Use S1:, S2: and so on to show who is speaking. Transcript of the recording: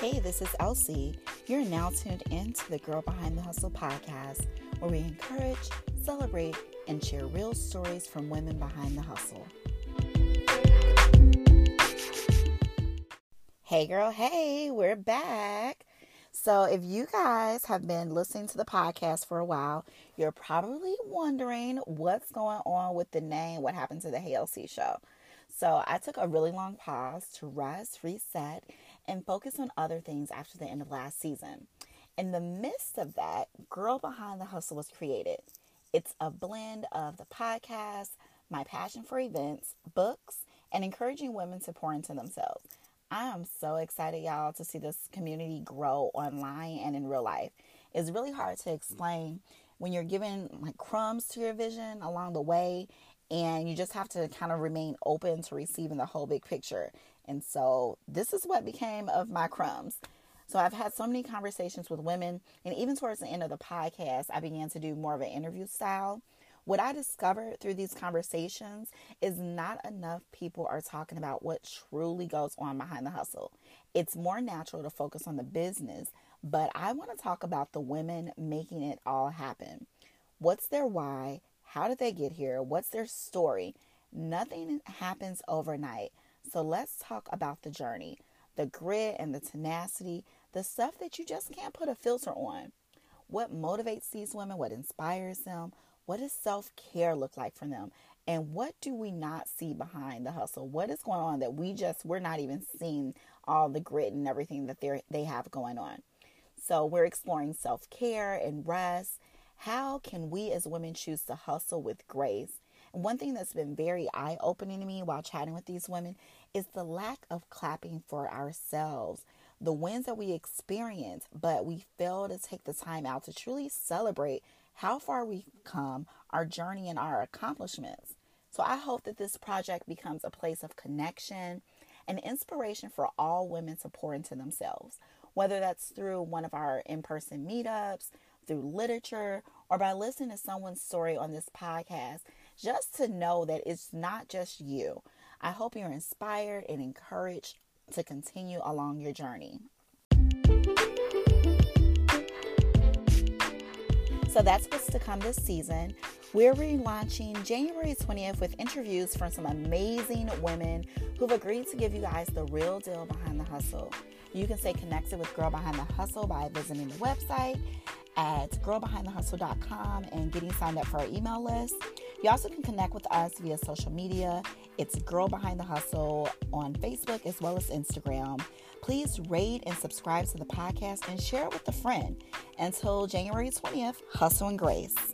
S1: Hey, this is Elsie. You're now tuned in to the Girl Behind the Hustle podcast, where we encourage, celebrate, and share real stories from women behind the hustle. Hey, girl, hey, we're back. So, if you guys have been listening to the podcast for a while, you're probably wondering what's going on with the name, what happened to the HLC show. So, I took a really long pause to rest, reset, and focus on other things after the end of last season. In the midst of that, Girl Behind the Hustle was created. It's a blend of the podcast, my passion for events, books, and encouraging women to pour into themselves. I am so excited, y'all, to see this community grow online and in real life. It's really hard to explain when you're given like crumbs to your vision along the way, and you just have to kind of remain open to receiving the whole big picture. And so this is what became of my crumbs. So I've had so many conversations with women, and even towards the end of the podcast, I began to do more of an interview style. What I discovered through these conversations is not enough people are talking about what truly goes on behind the hustle. It's more natural to focus on the business, but I want to talk about the women making it all happen. What's their why? How did they get here? What's their story? Nothing happens overnight. So let's talk about the journey, the grit and the tenacity, the stuff that you just can't put a filter on. What motivates these women? What inspires them? What does self care look like for them? And what do we not see behind the hustle? What is going on that we just, we're not even seeing all the grit and everything that they they have going on? So we're exploring self care and rest. How can we as women choose to hustle with grace? And one thing that's been very eye opening to me while chatting with these women is the lack of clapping for ourselves. The wins that we experience, but we fail to take the time out to truly celebrate how far we've come, our journey, and our accomplishments. So I hope that this project becomes a place of connection and inspiration for all women to pour into themselves, whether that's through one of our in person meetups, through literature, or by listening to someone's story on this podcast, just to know that it's not just you. I hope you're inspired and encouraged to continue along your journey. So that's what's to come this season. We're relaunching January 20th with interviews from some amazing women who've agreed to give you guys the real deal behind the hustle. You can stay connected with Girl Behind the Hustle by visiting the website at girlbehindthehustle.com and getting signed up for our email list. You also can connect with us via social media. It's Girl Behind the Hustle on Facebook as well as Instagram. Please rate and subscribe to the podcast and share it with a friend. Until January 20th, hustle and grace.